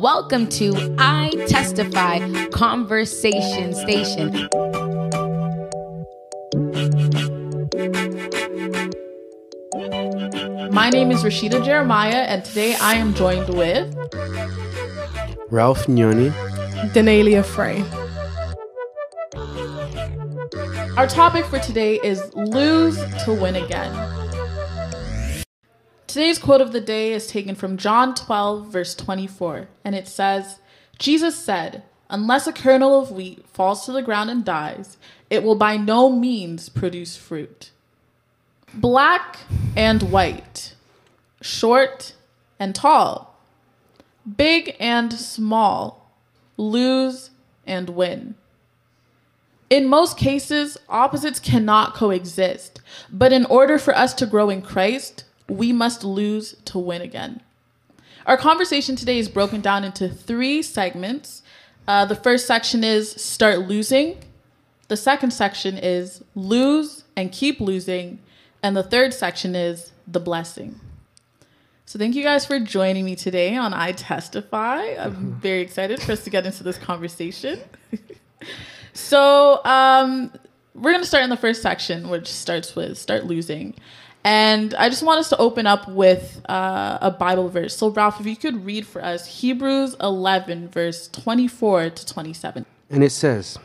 Welcome to I Testify Conversation Station. My name is Rasheeda Jeremiah, and today I am joined with Ralph Nyoni. Dennalia Frey. Our topic for today is lose to win again. Today's quote of the day is taken from John 12, verse 24, and it says, Jesus said, Unless a kernel of wheat falls to the ground and dies, it will by no means produce fruit. Black and white, short and tall, big and small, lose and win. In most cases, opposites cannot coexist, but in order for us to grow in Christ, we must lose to win again. Our conversation today is broken down into three segments. Uh, the first section is start losing, the second section is lose and keep losing, and the third section is the blessing. So, thank you guys for joining me today on I Testify. I'm very excited for us to get into this conversation. so, um, we're going to start in the first section, which starts with start losing. And I just want us to open up with uh, a Bible verse. So, Ralph, if you could read for us Hebrews 11, verse 24 to 27. And it says,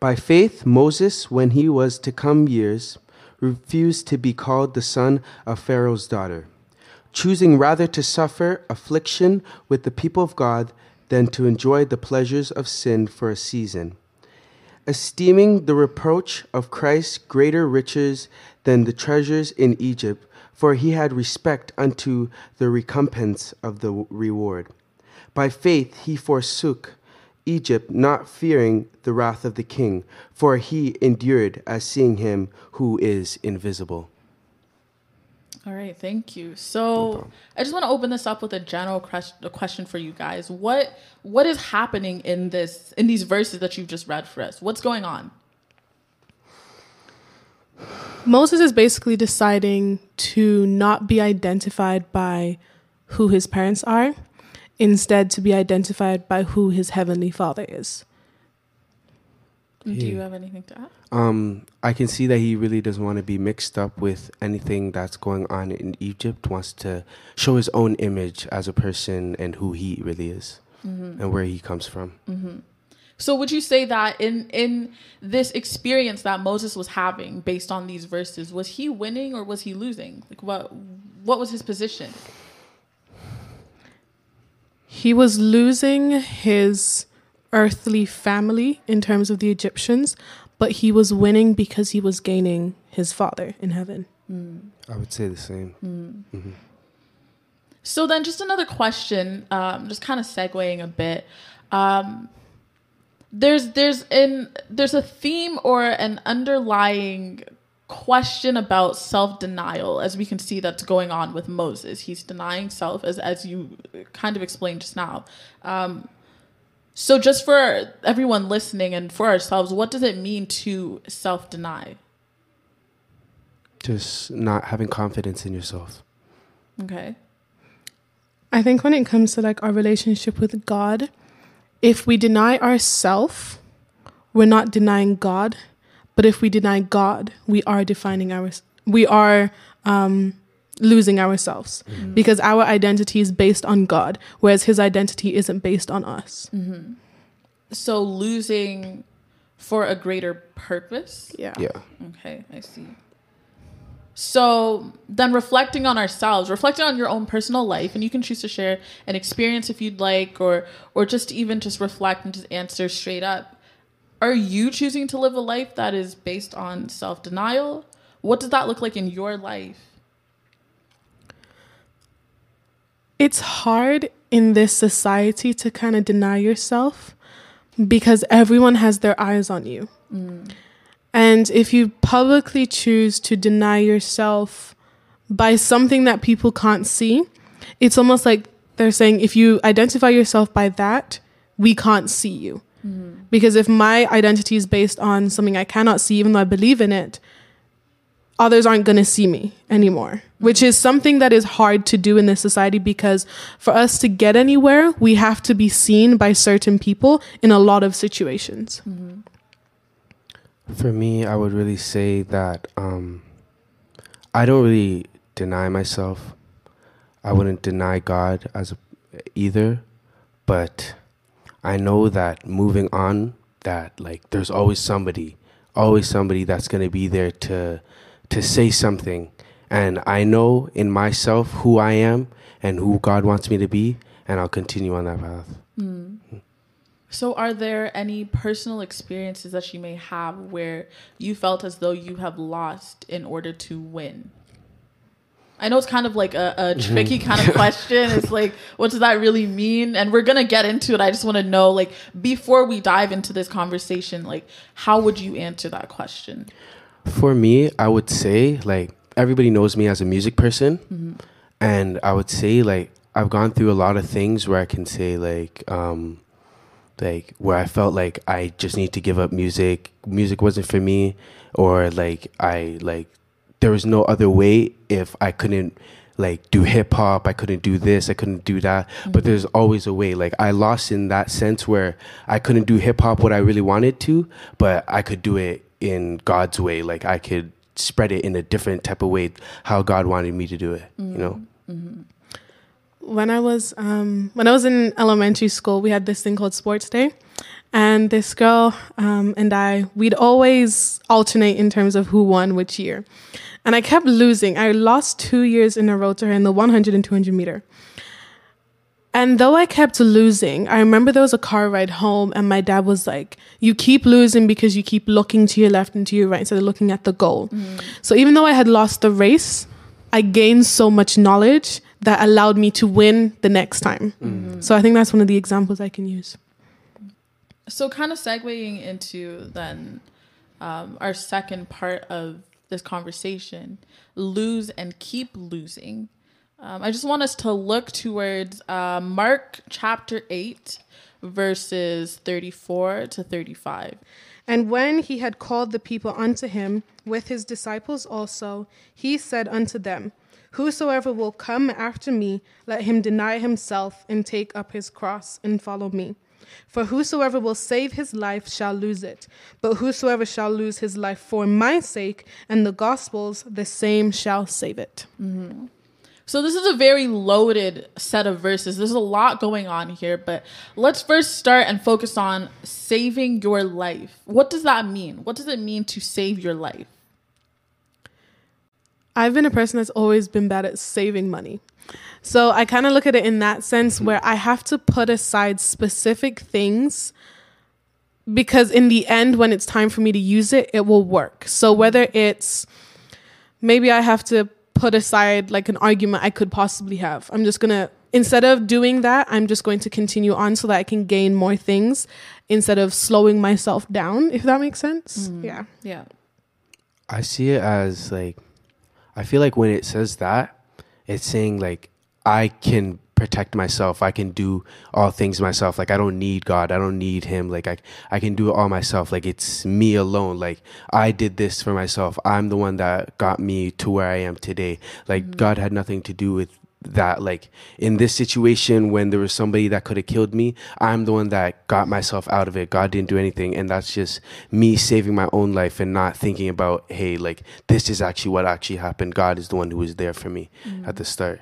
By faith, Moses, when he was to come years, refused to be called the son of Pharaoh's daughter, choosing rather to suffer affliction with the people of God than to enjoy the pleasures of sin for a season, esteeming the reproach of Christ greater riches than the treasures in Egypt, for he had respect unto the recompense of the reward. By faith he forsook Egypt, not fearing the wrath of the king, for he endured as seeing him who is invisible. All right, thank you. So I just want to open this up with a general question, question for you guys. What what is happening in this in these verses that you've just read for us? What's going on? Moses is basically deciding to not be identified by who his parents are, instead to be identified by who his heavenly father is. Do you have anything to add? Um, I can see that he really doesn't want to be mixed up with anything that's going on in Egypt. Wants to show his own image as a person and who he really is and where he comes from. So would you say that in in this experience that Moses was having based on these verses, was he winning or was he losing? Like what what was his position? He was losing his earthly family in terms of the Egyptians, but he was winning because he was gaining his father in heaven. I would say the same. So then, just another question, um, just kind of segueing a bit. Um, there's there's an there's a theme or an underlying question about self denial, as we can see that's going on with Moses. He's denying self, as as you kind of explained just now. Um, so, just for everyone listening and for ourselves, what does it mean to self deny? Just not having confidence in yourself. Okay. I think when it comes to like our relationship with God, if we deny ourself, we're not denying God. But if we deny God, we are defining our we are um, losing ourselves because our identity is based on God, whereas His identity isn't based on us. So, losing for a greater purpose? Yeah. Yeah. Okay, I see. So then reflecting on ourselves, reflecting on your own personal life, and you can choose to share an experience if you'd like, or or just even just reflect and just answer straight up. Are you choosing to live a life that is based on self denial? What does that look like in your life? It's hard in this society to kind of deny yourself because everyone has their eyes on you. Mm. And if you publicly choose to deny yourself by something that people can't see, it's almost like they're saying if you identify yourself by that, we can't see you. Mm-hmm. Because if my identity is based on something I cannot see, even though I believe in it, others aren't going to see me anymore. which is something that is hard to do in this society because for us to get anywhere, we have to be seen by certain people in a lot of situations. Mm-hmm. For me, I would really say that um, I don't really deny myself. I wouldn't deny God as a, either, but I know that moving on, that like there's always somebody, always somebody that's gonna be there to to say something, and I know in myself who I am and who God wants me to be, and I'll continue on that path. So, are there any personal experiences that you may have where you felt as though you have lost in order to win? I know it's kind of like a, a tricky kind of question. It's like, what does that really mean? And we're gonna get into it. I just want to know, like, before we dive into this conversation, like, how would you answer that question? For me, I would say like everybody knows me as a music person, and I would say like I've gone through a lot of things where I can say like um, like where I felt like I just need to give up music. Music wasn't for me, or like I like there was no other way if I couldn't like do hip hop. I couldn't do this. I couldn't do that. But mm-hmm. there's always a way. Like I lost in that sense where I couldn't do hip hop what I really wanted to, but I could do it in God's way. Like I could spread it in a different type of way, how God wanted me to do it. You know. Mm-hmm. Mm-hmm. When I was um, when I was in elementary school, we had this thing called sports day, and this girl um, and I we'd always alternate in terms of who won which year, and I kept losing. I lost two years in a row to her in the 100 and 200 meter. And though I kept losing, I remember there was a car ride home, and my dad was like, You keep losing because you keep looking to your left and to your right instead of looking at the goal. So even though I had lost the race, I gained so much knowledge that allowed me to win the next time. So I think that's one of the examples I can use. So, kind of segueing into then um, our second part of this conversation lose and keep losing. Um, I just want us to look towards uh, Mark chapter 8, verses 34 to 35. And when he had called the people unto him, with his disciples also, he said unto them, Whosoever will come after me, let him deny himself and take up his cross and follow me. For whosoever will save his life shall lose it, but whosoever shall lose his life for my sake and the gospel's, the same shall save it. Mm-hmm. So this is a very loaded set of verses. There's a lot going on here, but let's first start and focus on saving your life. What does that mean? What does it mean to save your life? I've been a person that's always been bad at saving money. So I kind of look at it in that sense mm-hmm. where I have to put aside specific things because in the end, when it's time for me to use it, it will work. So whether it's maybe I have to put aside like an argument I could possibly have, I'm just going to, instead of doing that, I'm just going to continue on so that I can gain more things instead of slowing myself down, if that makes sense. Mm-hmm. Yeah. Yeah. I see it as like I feel like when it says that, it's saying like I can protect myself. I can do all things myself. Like I don't need God. I don't need him. Like I I can do it all myself. Like it's me alone. Like I did this for myself. I'm the one that got me to where I am today. Like mm-hmm. God had nothing to do with that like in this situation when there was somebody that could have killed me i'm the one that got myself out of it god didn't do anything and that's just me saving my own life and not thinking about hey like this is actually what actually happened god is the one who was there for me at the start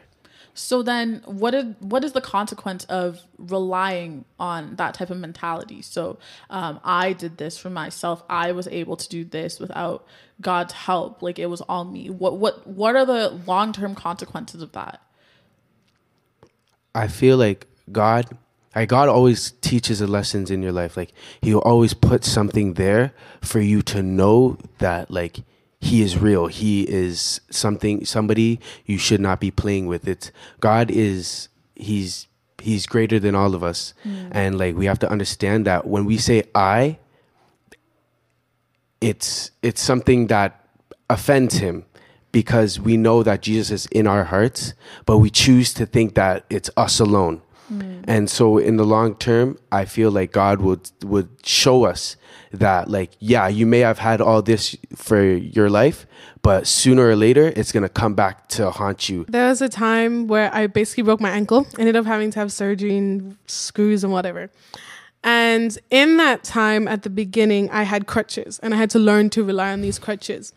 So then, what is what is the consequence of relying on that type of mentality? So, um, I did this for myself. I was able to do this without God's help. Like it was all me. What what what are the long term consequences of that? I feel like God, like God always teaches the lessons in your life. Like He'll always put something there for you to know that like He is real. He is something, somebody you should not be playing with. It's God is He's He's greater than all of us, mm. and like we have to understand that when we say I, it's it's something that offends Him because we know that Jesus is in our hearts, but we choose to think that it's us alone. Mm. And so in the long term, I feel like God would would show us that like yeah, you may have had all this for your life, but sooner or later it's going to come back to haunt you. There was a time where I basically broke my ankle, ended up having to have surgery and screws and whatever. And in that time at the beginning, I had crutches and I had to learn to rely on these crutches.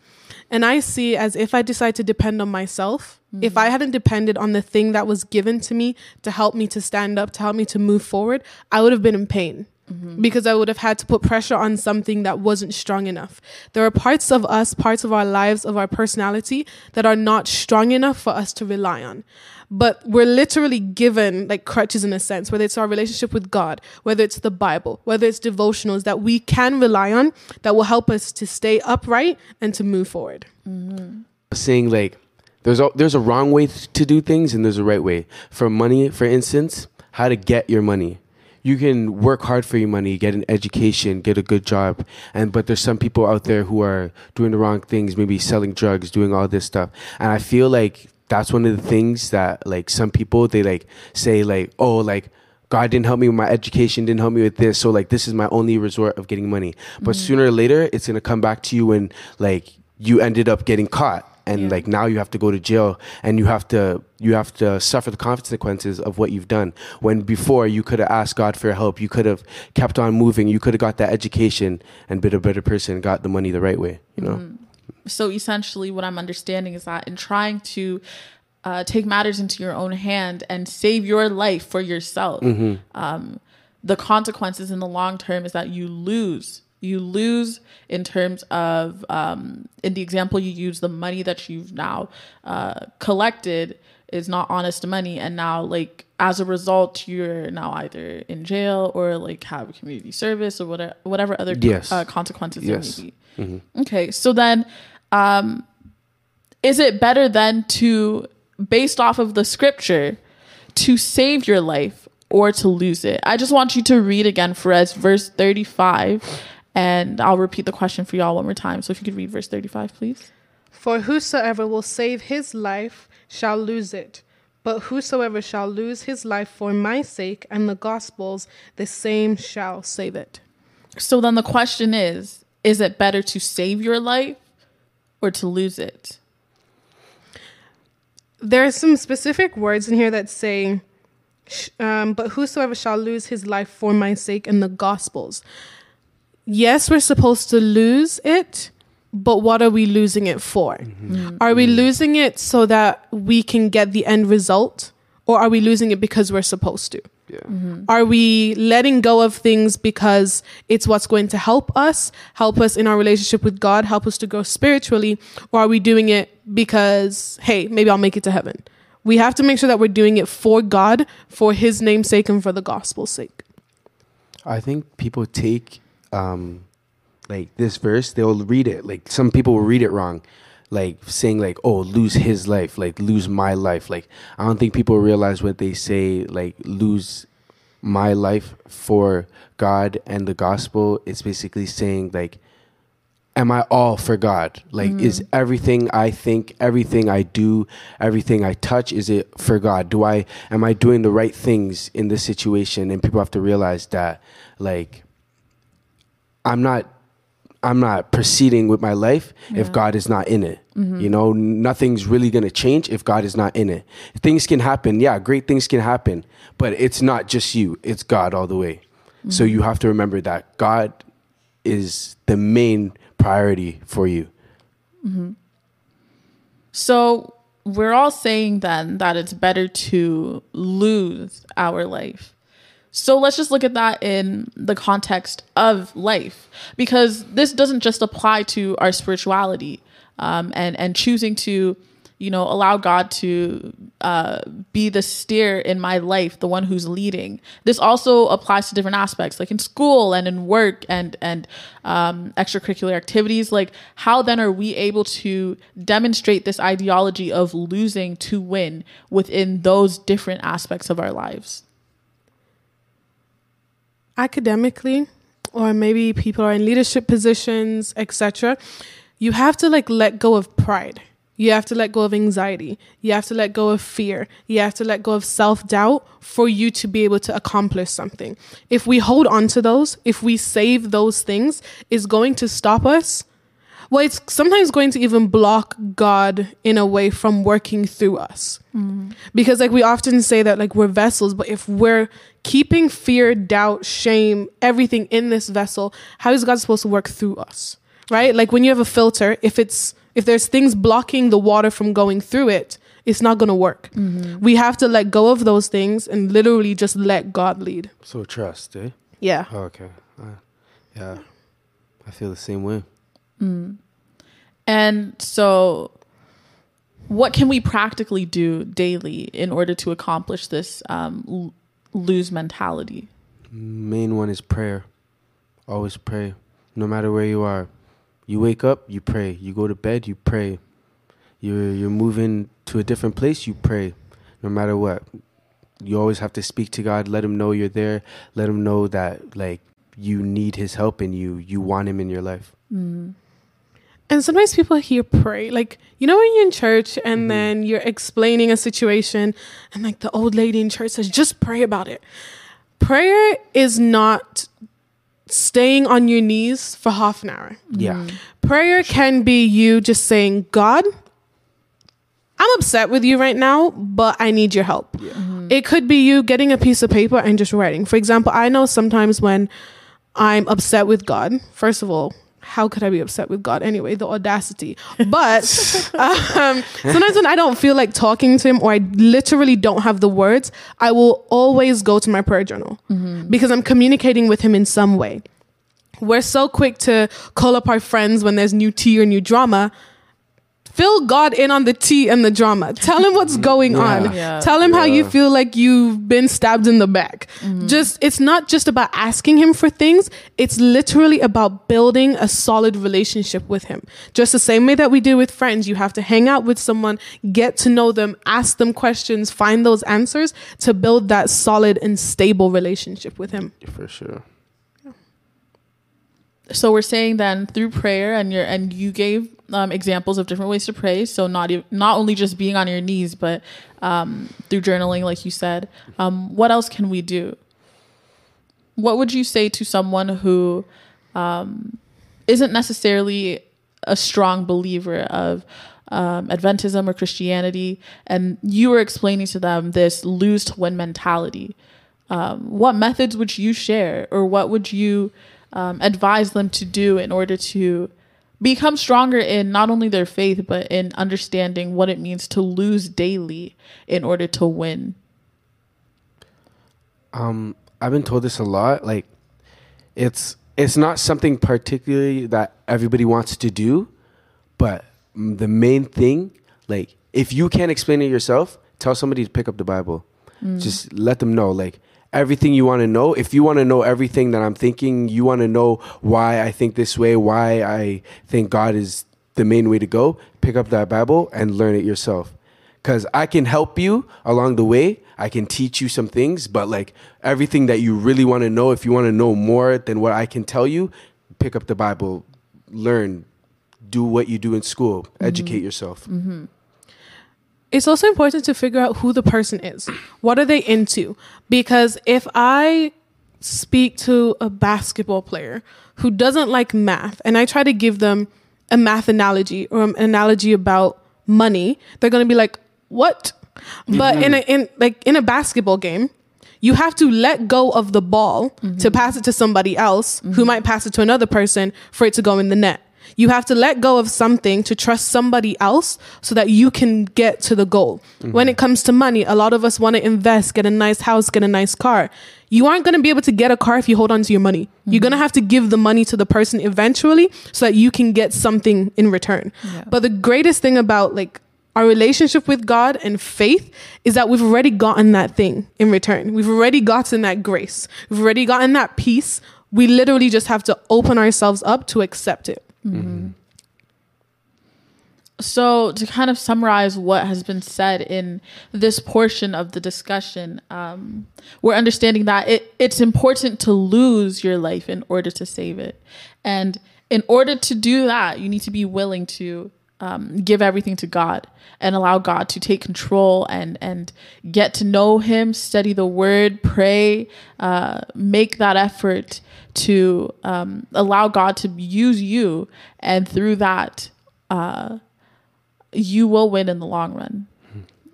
And I see as if I decide to depend on myself, if I mm. hadn't depended on the thing that was given to me to help me to stand up, to help me to move forward, I would have been in pain mm-hmm. because I would have had to put pressure on something that wasn't strong enough. There are parts of us, parts of our lives, of our personality that are not strong enough for us to rely on. But we're literally given like crutches in a sense, whether it's our relationship with God, whether it's the Bible, whether it's devotionals that we can rely on that will help us to stay upright and to move forward. Mm-hmm. saying like there's a there's a wrong way to do things and there's a right way. For money, for instance, how to get your money. You can work hard for your money, get an education, get a good job, and but there's some people out there who are doing the wrong things, maybe selling drugs, doing all this stuff. And I feel like that's one of the things that like some people they like say like, "Oh, like God didn't help me with my education, didn't help me with this. So like this is my only resort of getting money. But mm-hmm. sooner or later it's gonna come back to you when like you ended up getting caught and Yeah. like now you have to go to jail and you have to you have to suffer the consequences of what you've done. When before you could have asked God for help, you could have kept on moving, you could have got that education and been a better person, and got the money the right way. You know? so essentially what i'm understanding is that in trying to uh, take matters into your own hand and save your life for yourself um, the consequences in the long term is that you lose you lose in terms of um, in the example you use the money that you've now uh, collected is not honest money and now like as a result you're now either in jail or like have community service or whatever whatever other Yes. uh, consequences Yes. there may be Okay, so then, um, is it better then to, based off of the scripture, to save your life or to lose it? I just want you to read again for us verse 35, and I'll repeat the question for y'all one more time. So if you could read verse 35, please. For whosoever will save his life shall lose it. But whosoever shall lose his life for my sake and the gospel's, the same shall save it. So then the question is is it better to save your life or to lose it? There are some specific words in here that say, um, but whosoever shall lose his life for my sake and the gospel's. Yes, we're supposed to lose it, but what are we losing it for? Mm-hmm. Are we mm-hmm. losing it so that we can get the end result, or are we losing it because we're supposed to? Yeah. Mm-hmm. Are we letting go of things because it's what's going to help us, help us in our relationship with God, help us to grow spiritually? Or are we doing it because, hey, maybe I'll make it to heaven? We have to make sure that we're doing it for God, for His name's sake, and for the gospel's sake. I think people take um like this verse, they'll read it. Like some people will read it wrong. Like saying like, oh, lose his life, like lose my life. Like I don't think people realize what they say, like lose my life for God and the gospel. It's basically saying like am I all for God? Like is everything I think, everything I do, everything I touch, is it for God? Do I am I doing the right things in this situation? And people have to realize that like I'm not I'm not proceeding with my life if God is not in it. Mm-hmm. You know, nothing's really going to change if God is not in it. Things can happen. Yeah, great things can happen, but it's not just you. It's God all the way. So mm-hmm. you have to remember that God is the main priority for you. Mm-hmm. So we're all saying then that it's better to lose our life. So let's just look at that in the context of life, because this doesn't just apply to our spirituality um, and and choosing to, you know, allow God to uh, be the steer in my life, the one who's leading. This also applies to different aspects, like in school and in work and and um, extracurricular activities. Like, how then are we able to demonstrate this ideology of losing to win within those different aspects of our lives? Academically or maybe people are in leadership positions etc you have to like let go of pride You have to let go of anxiety. You have to let go of fear. You have to let go of self doubt for you to be able to accomplish something. If we hold on to those, if we save those things, is going to stop us. Well, it's sometimes going to even block God in a way from working through us. Because, like, we often say that, like, we're vessels, but if we're keeping fear, doubt, shame, everything in this vessel, how is God supposed to work through us? Right? Like, when you have a filter, if it's if there's things blocking the water from going through it, it's not going to work. We have to let go of those things and literally just let God lead. So trust, eh? Yeah. Oh, okay. Uh, yeah. I feel the same way. And so, what can we practically do daily in order to accomplish this um, l- lose mentality? Main one is prayer. Always pray. No matter where you are. You wake up, you pray. You go to bed, you pray. You're you're moving to a different place, you pray. No matter what. You always have to speak to God, let him know you're there, let him know that like you need his help and you you want him in your life. And sometimes people hear pray. Like, you know, when you're in church and mm-hmm. then you're explaining a situation, and like the old lady in church says, just pray about it. Prayer is not staying on your knees for half an hour. Yeah. Mm-hmm. Prayer can be you just saying, God, I'm upset with you right now, but I need your help. Yeah. Mm-hmm. It could be you getting a piece of paper and just writing. For example, I know sometimes when I'm upset with God, first of all, how could I be upset with God anyway? The audacity. But um, sometimes when I don't feel like talking to Him or I literally don't have the words, I will always go to my prayer journal because I'm communicating with Him in some way we're so quick to call up our friends when there's new tea or new drama. Fill God in on the tea and the drama. Tell him what's going on. Yeah. Tell him how you feel like you've been stabbed in the back. Mm-hmm. Just it's not just about asking him for things. It's literally about building a solid relationship with him. Just the same way that we do with friends. You have to hang out with someone, get to know them, ask them questions, find those answers to build that solid and stable relationship with him. For sure. So we're saying then through prayer, and you and you gave um, examples of different ways to pray. So not not only just being on your knees, but um, through journaling, like you said. Um, what else can we do? What would you say to someone who um, isn't necessarily a strong believer of um, Adventism or Christianity, and you were explaining to them this lose to win mentality? Um, what methods would you share, or what would you um, advise them to do in order to become stronger in not only their faith, but in understanding what it means to lose daily in order to win? Um, I've been told this a lot. Like, it's it's not something particularly that everybody wants to do, but mm, the main thing, like, if you can't explain it yourself, tell somebody to pick up the Bible. Just let them know, like, everything you want to know. If you want to know everything that I'm thinking, you want to know why I think this way, why I think God is the main way to go. Pick up that Bible and learn it yourself because I can help you along the way. I can teach you some things, but like everything that you really want to know, if you want to know more than what I can tell you, pick up the Bible, learn, do what you do in school, educate mm-hmm. yourself. Mm-hmm. It's also important to figure out who the person is. What are they into? Because if I speak to a basketball player who doesn't like math and I try to give them a math analogy or an analogy about money, they're going to be like, "What?" But in a mm-hmm. in like in a basketball game, you have to let go of the ball to mm-hmm. pass it to somebody else who mm-hmm. might pass it to another person for it to go in the net. You have to let go of something to trust somebody else so that you can get to the goal. Mm-hmm. When it comes to money, a lot of us want to invest, get a nice house, get a nice car. You aren't going to be able to get a car if you hold on to your money. You're mm-hmm. going to have to give the money to the person eventually so that you can get something in return. But the greatest thing about like our relationship with God and faith is that we've already gotten that thing in return. We've already gotten that grace. We've already gotten that peace. We literally just have to open ourselves up to accept it. So, to kind of summarize what has been said in this portion of the discussion, um, we're understanding that it, it's important to lose your life in order to save it. And in order to do that, you need to be willing to um, give everything to God and allow God to take control and and get to know Him, study the Word, pray, uh, make that effort to um, allow God to use you, and through that, uh, you will win in the long run.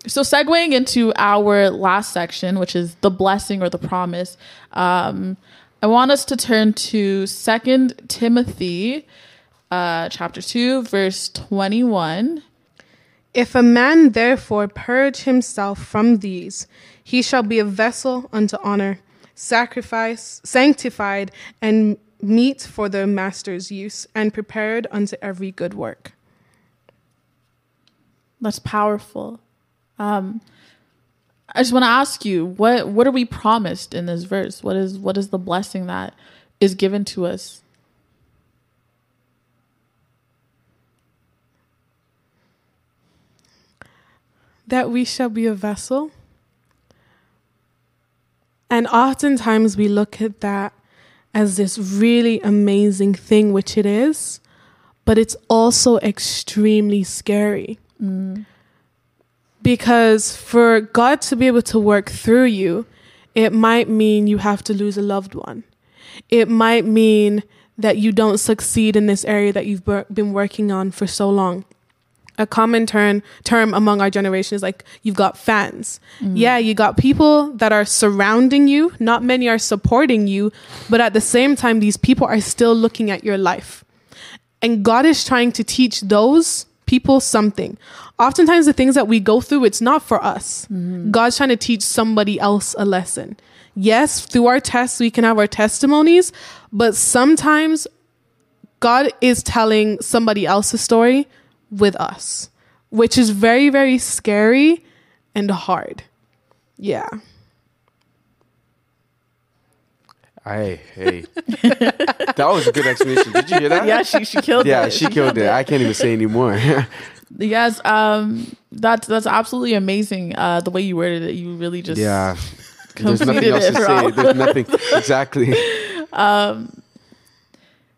So, segueing into our last section, which is the blessing or the promise, um, I want us to turn to Second Timothy, uh, chapter two, verse twenty-one. If a man therefore purge himself from these, he shall be a vessel unto honor, sacrifice, sanctified, and meet for the master's use, and prepared unto every good work. That's powerful. Um, I just want to ask you what what are we promised in this verse? What is what is the blessing that is given to us? That we shall be a vessel. And oftentimes we look at that as this really amazing thing, which it is, but it's also extremely scary. Mm. Because for God to be able to work through you, it might mean you have to lose a loved one. It might mean that you don't succeed in this area that you've been working on for so long. A common term term among our generation is like you've got fans. Mm. Yeah, you got people that are surrounding you. Not many are supporting you, but at the same time, these people are still looking at your life. And God is trying to teach those people something. Oftentimes, the things that we go through, it's not for us. Mm-hmm. God's trying to teach somebody else a lesson. Yes, through our tests, we can have our testimonies, but sometimes God is telling somebody else's story with us, which is very, very scary and hard. Yeah. Hey, hey. that was a good explanation. Did you hear that? Yeah, she she killed Yeah, it. Yeah, she killed it. I can't even say anymore. Yes, um, that's that's absolutely amazing. Uh, the way you worded it, you really just yeah. There's nothing completed else to say. There's nothing. Exactly. Um,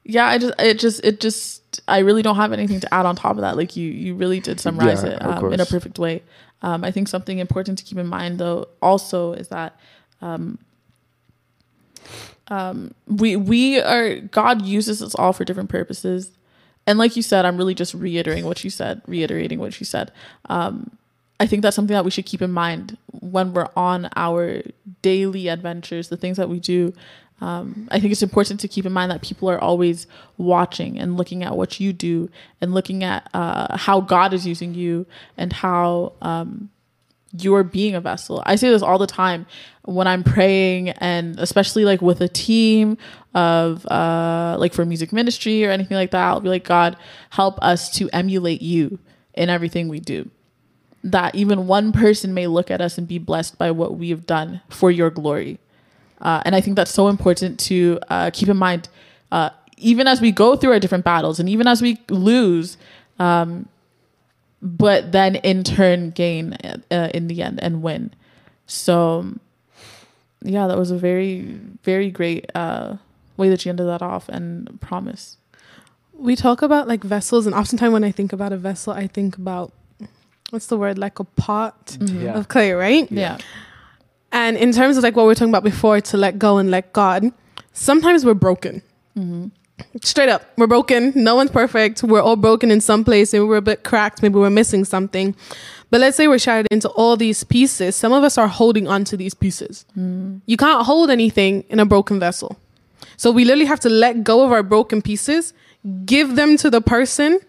yeah i just it just it just i really don't have anything to add on top of that. Like you you really did summarize Yeah, it um, in a perfect way. Um, i think something important to keep in mind though also is that um, um, we we are god uses us all for different purposes. And like you said i'm really just reiterating what you said reiterating what you said. Um, I think that's something that we should keep in mind when we're on our daily adventures, the things that we do. Um, I think it's important to keep in mind that people are always watching and looking at what you do and looking at uh, how God is using you and how um, you're being a vessel. I say this all the time when I'm praying and especially like with a team of uh, like for music ministry or anything like that. I'll be like, God, help us to emulate you in everything we do that even one person may look at us and be blessed by what we have done for your glory. Uh, and I think that's so important to uh, keep in mind, uh, even as we go through our different battles and even as we lose, um, but then in turn gain uh, in the end and win. So, yeah, that was a very, very great uh, way that you ended that off and promise. We talk about like vessels, and oftentimes when I think about a vessel, I think about what's the word like a pot Yeah. of clay, right? Yeah. And in terms of like what we were talking about before, to let go and let God, sometimes we're broken. Mm-hmm. Straight up, we're broken. No one's perfect. We're all broken in some place, and we're a bit cracked. Maybe we're missing something. But let's say we're shattered into all these pieces. Some of us are holding on to these pieces. Mm-hmm. You can't hold anything in a broken vessel. So we literally have to let go of our broken pieces, give them to the person.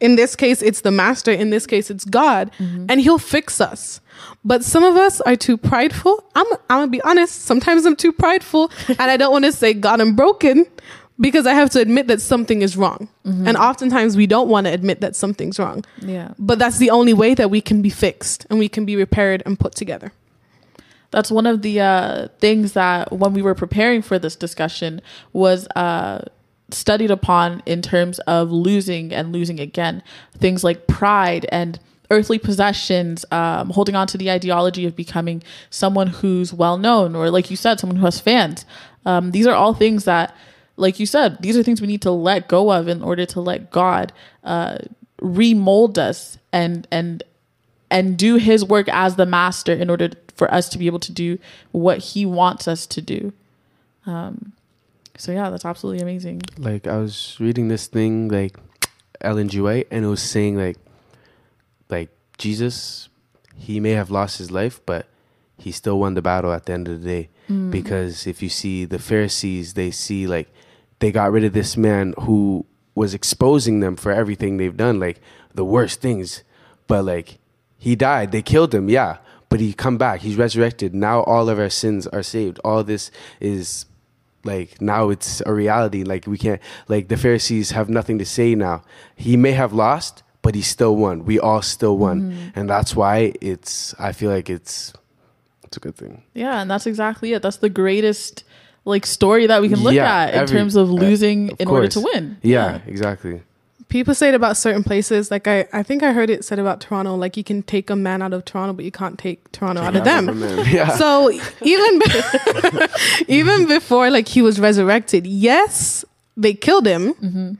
In this case, it's the master. In this case, it's God, and He'll fix us. But some of us are too prideful. I'm, I'm gonna be honest. Sometimes I'm too prideful, and I don't want to say, God, I'm broken, because I have to admit that something is wrong. And oftentimes we don't want to admit that something's wrong. Yeah. But that's the only way that we can be fixed and we can be repaired and put together. that's one of the uh, things that when we were preparing for this discussion was uh, studied upon in terms of losing and losing again things like pride and earthly possessions um, holding on to the ideology of becoming someone who's well known or like you said someone who has fans um, these are all things that like you said these are things we need to let go of in order to let god uh, remold us and and and do his work as the master in order for us to be able to do what he wants us to do. Um, so yeah, that's absolutely amazing. like I was reading this thing like Ellen G. White, and it was saying like like Jesus, he may have lost his life, but he still won the battle at the end of the day. Mm. Because if you see the Pharisees, they see like they got rid of this man who was exposing them for everything they've done, like the worst things. But like he died, they killed him, yeah. But he come back, he's resurrected. Now all of our sins are saved. All this is like now it's a reality. Like we can't like the pharisees have nothing to say now. He may have lost but he still won. We all still won. And that's why it's i feel like it's it's a good thing. Yeah, and that's exactly it. That's the greatest like story that we can look Yeah, at in every- terms of uh, losing of in order to course. win. yeah, exactly People say it about certain places. Like I, I think I heard it said about Toronto. Like you can take a man out of Toronto, but you can't take Toronto out of them. yeah So even be- even before like he was resurrected, yes, they killed him. Mm-hmm.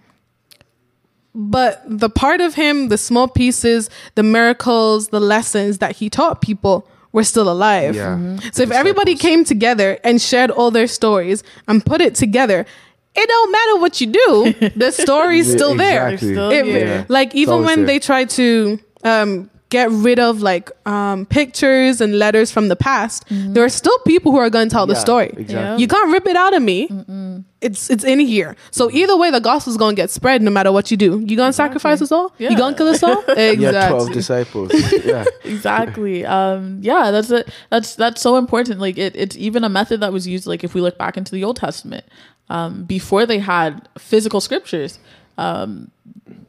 But the part of him, the small pieces, the miracles, the lessons that he taught people were still alive. yeah mm-hmm. So if everybody came together and shared all their stories and put it together, it don't matter what you do. The story's Yeah, still there. exactly. Still It- Yeah. Like even when there. they try to um, get rid of like um, pictures and letters from the past, there are still people who are going to tell the story. exactly You can't rip it out of me. It's it's in here. So either way, the gospel's gonna get spread no matter what you do. You gonna sacrifice us all? Yeah. You gonna kill us all? exactly. yeah 12 disciples yeah exactly um yeah that's it that's that's so important like it, it's even a method that was used like if we look back into the old testament um before they had physical scriptures um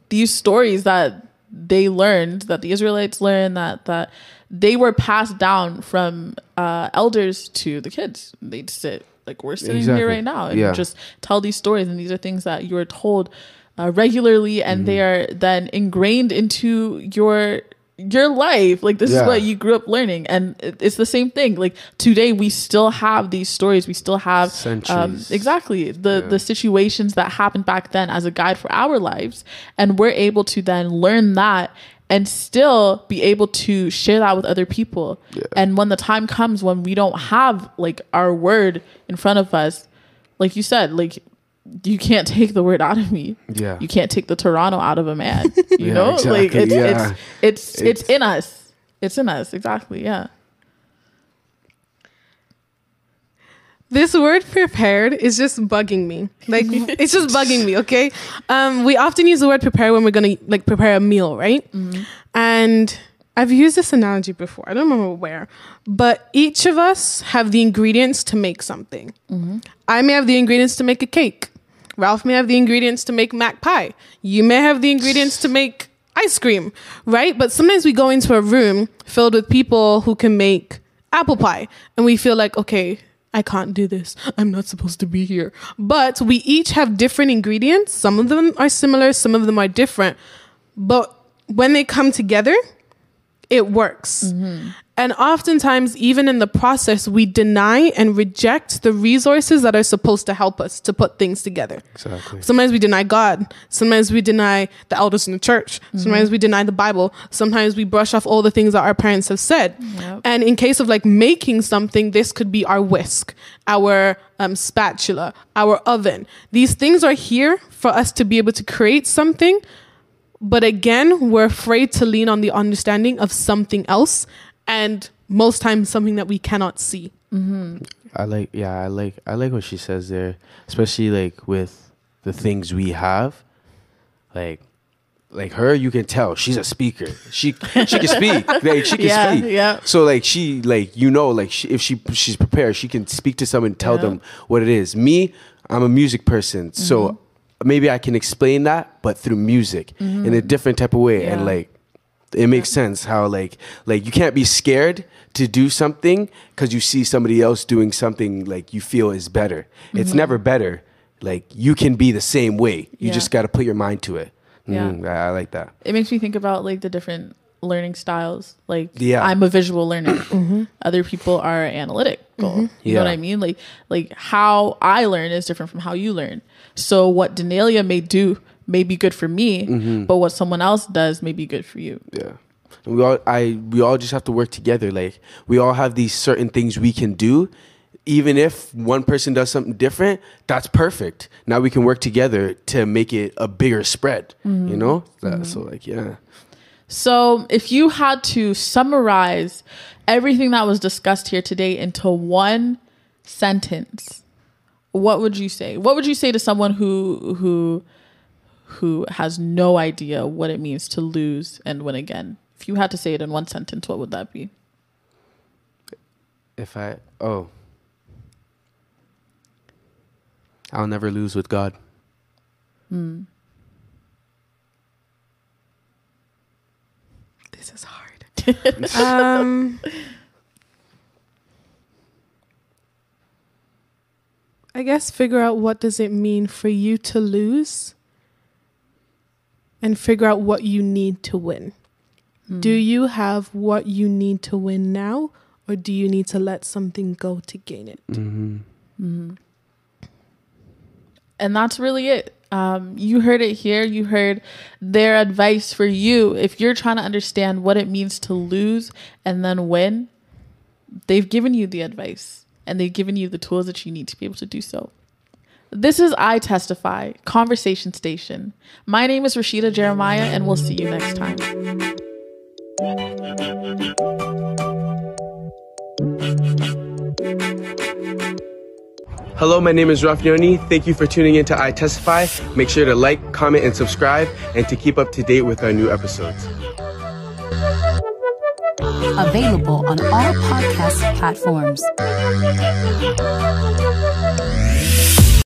these stories that they learned that the israelites learned that that they were passed down from uh elders to the kids they'd sit like we're sitting Exactly. here right now and Yeah. just tell these stories and these are things that you are told uh, regularly and they Mm-hmm. are then ingrained into your your life like this is what you grew up learning and it's the same thing. Like today we still have these stories. We still have um, exactly the the situations that happened back then as a guide for our lives and we're able to then learn that and still be able to share that with other people. And when the time comes when we don't have like our word in front of us like you said like you can't take the word out of me Yeah. you can't take the toronto out of a man you Yeah, know like exactly, it's, yeah. it's it's it's It's- in us it's in us exactly yeah This word prepared is just bugging me. Like it's just bugging me, okay? Um we often use the word prepare when we're going to like prepare a meal, right? And I've used this analogy before. I don't remember where. But each of us have the ingredients to make something. I may have the ingredients to make a cake. Ralph may have the ingredients to make mac pie. You may have the ingredients to make ice cream, right? But sometimes we go into a room filled with people who can make apple pie and we feel like, okay, I can't do this. I'm not supposed to be here. But we each have different ingredients. Some of them are similar, some of them are different. But when they come together, it works. Mm-hmm. And oftentimes, even in the process, we deny and reject the resources that are supposed to help us to put things together. exactly Sometimes we deny God. Sometimes we deny the elders in the church. Sometimes we deny the Bible. Sometimes we brush off all the things that our parents have said. Yep. And in case of like making something, this could be our whisk, our um, spatula, our oven. These things are here for us to be able to create something. But again, we're afraid to lean on the understanding of something else. And most times, something that we cannot see. I like yeah, I like I like what she says there, especially like with the things we have. Like like her you can tell she's a speaker. She she can speak. Like she can Yeah, speak. yeah. So like she like you know like she, if she she's prepared, she can speak to someone tell Yeah. them what it is. Me, I'm a music person. So Mm-hmm. maybe I can explain that but through music in a different type of way and Mm-hmm. Like it makes sense how like like you can't be scared to do something because you see somebody else doing something like you feel is better. It's never better. Like you can be the same way. You Mm-hmm. Yeah. just got to put your mind to it. Yeah. Mm, I, I like that. It makes me think about like the different learning styles. Like Yeah. i'm a visual learner. Other people are analytical. You know what i mean? Like like how i learn is different from how you learn. So what Dennalia may do may be good for me, mm-hmm. but what someone else does may be good for you. Yeah. And we all I we all just have to work together. Like we all have these certain things we can do. Even if one person does something different, that's perfect. Now we can work together to make it a bigger spread. You mm-hmm. know? That- mm-hmm. So like yeah. So, if you had to summarize everything that was discussed here today into one sentence, what would you say? What would you say to someone who who who has no idea what it means to lose and win again? If you had to say it in one sentence, what would that be? If I oh I'll never lose with God. This is hard. um, I guess figure out what does it mean for you to lose and figure out what you need to win. Hmm. Do you have what you need to win now or do you need to let something go to gain it? Mm-hmm. Mm-hmm. and that's really it. Um, you heard it here. You heard their advice for you. If you're trying to understand what it means to lose and then win, they've given you the advice and they've given you the tools that you need to be able to do so. This is I Testify, Conversation Station. My name is Rasheeda Jeremiah, and we'll see you next time. Hello, my name is Rafyoni. Thank you for tuning in to I Testify. Make sure to like, comment, and subscribe, and to keep up to date with our new episodes. Available on all podcast platforms.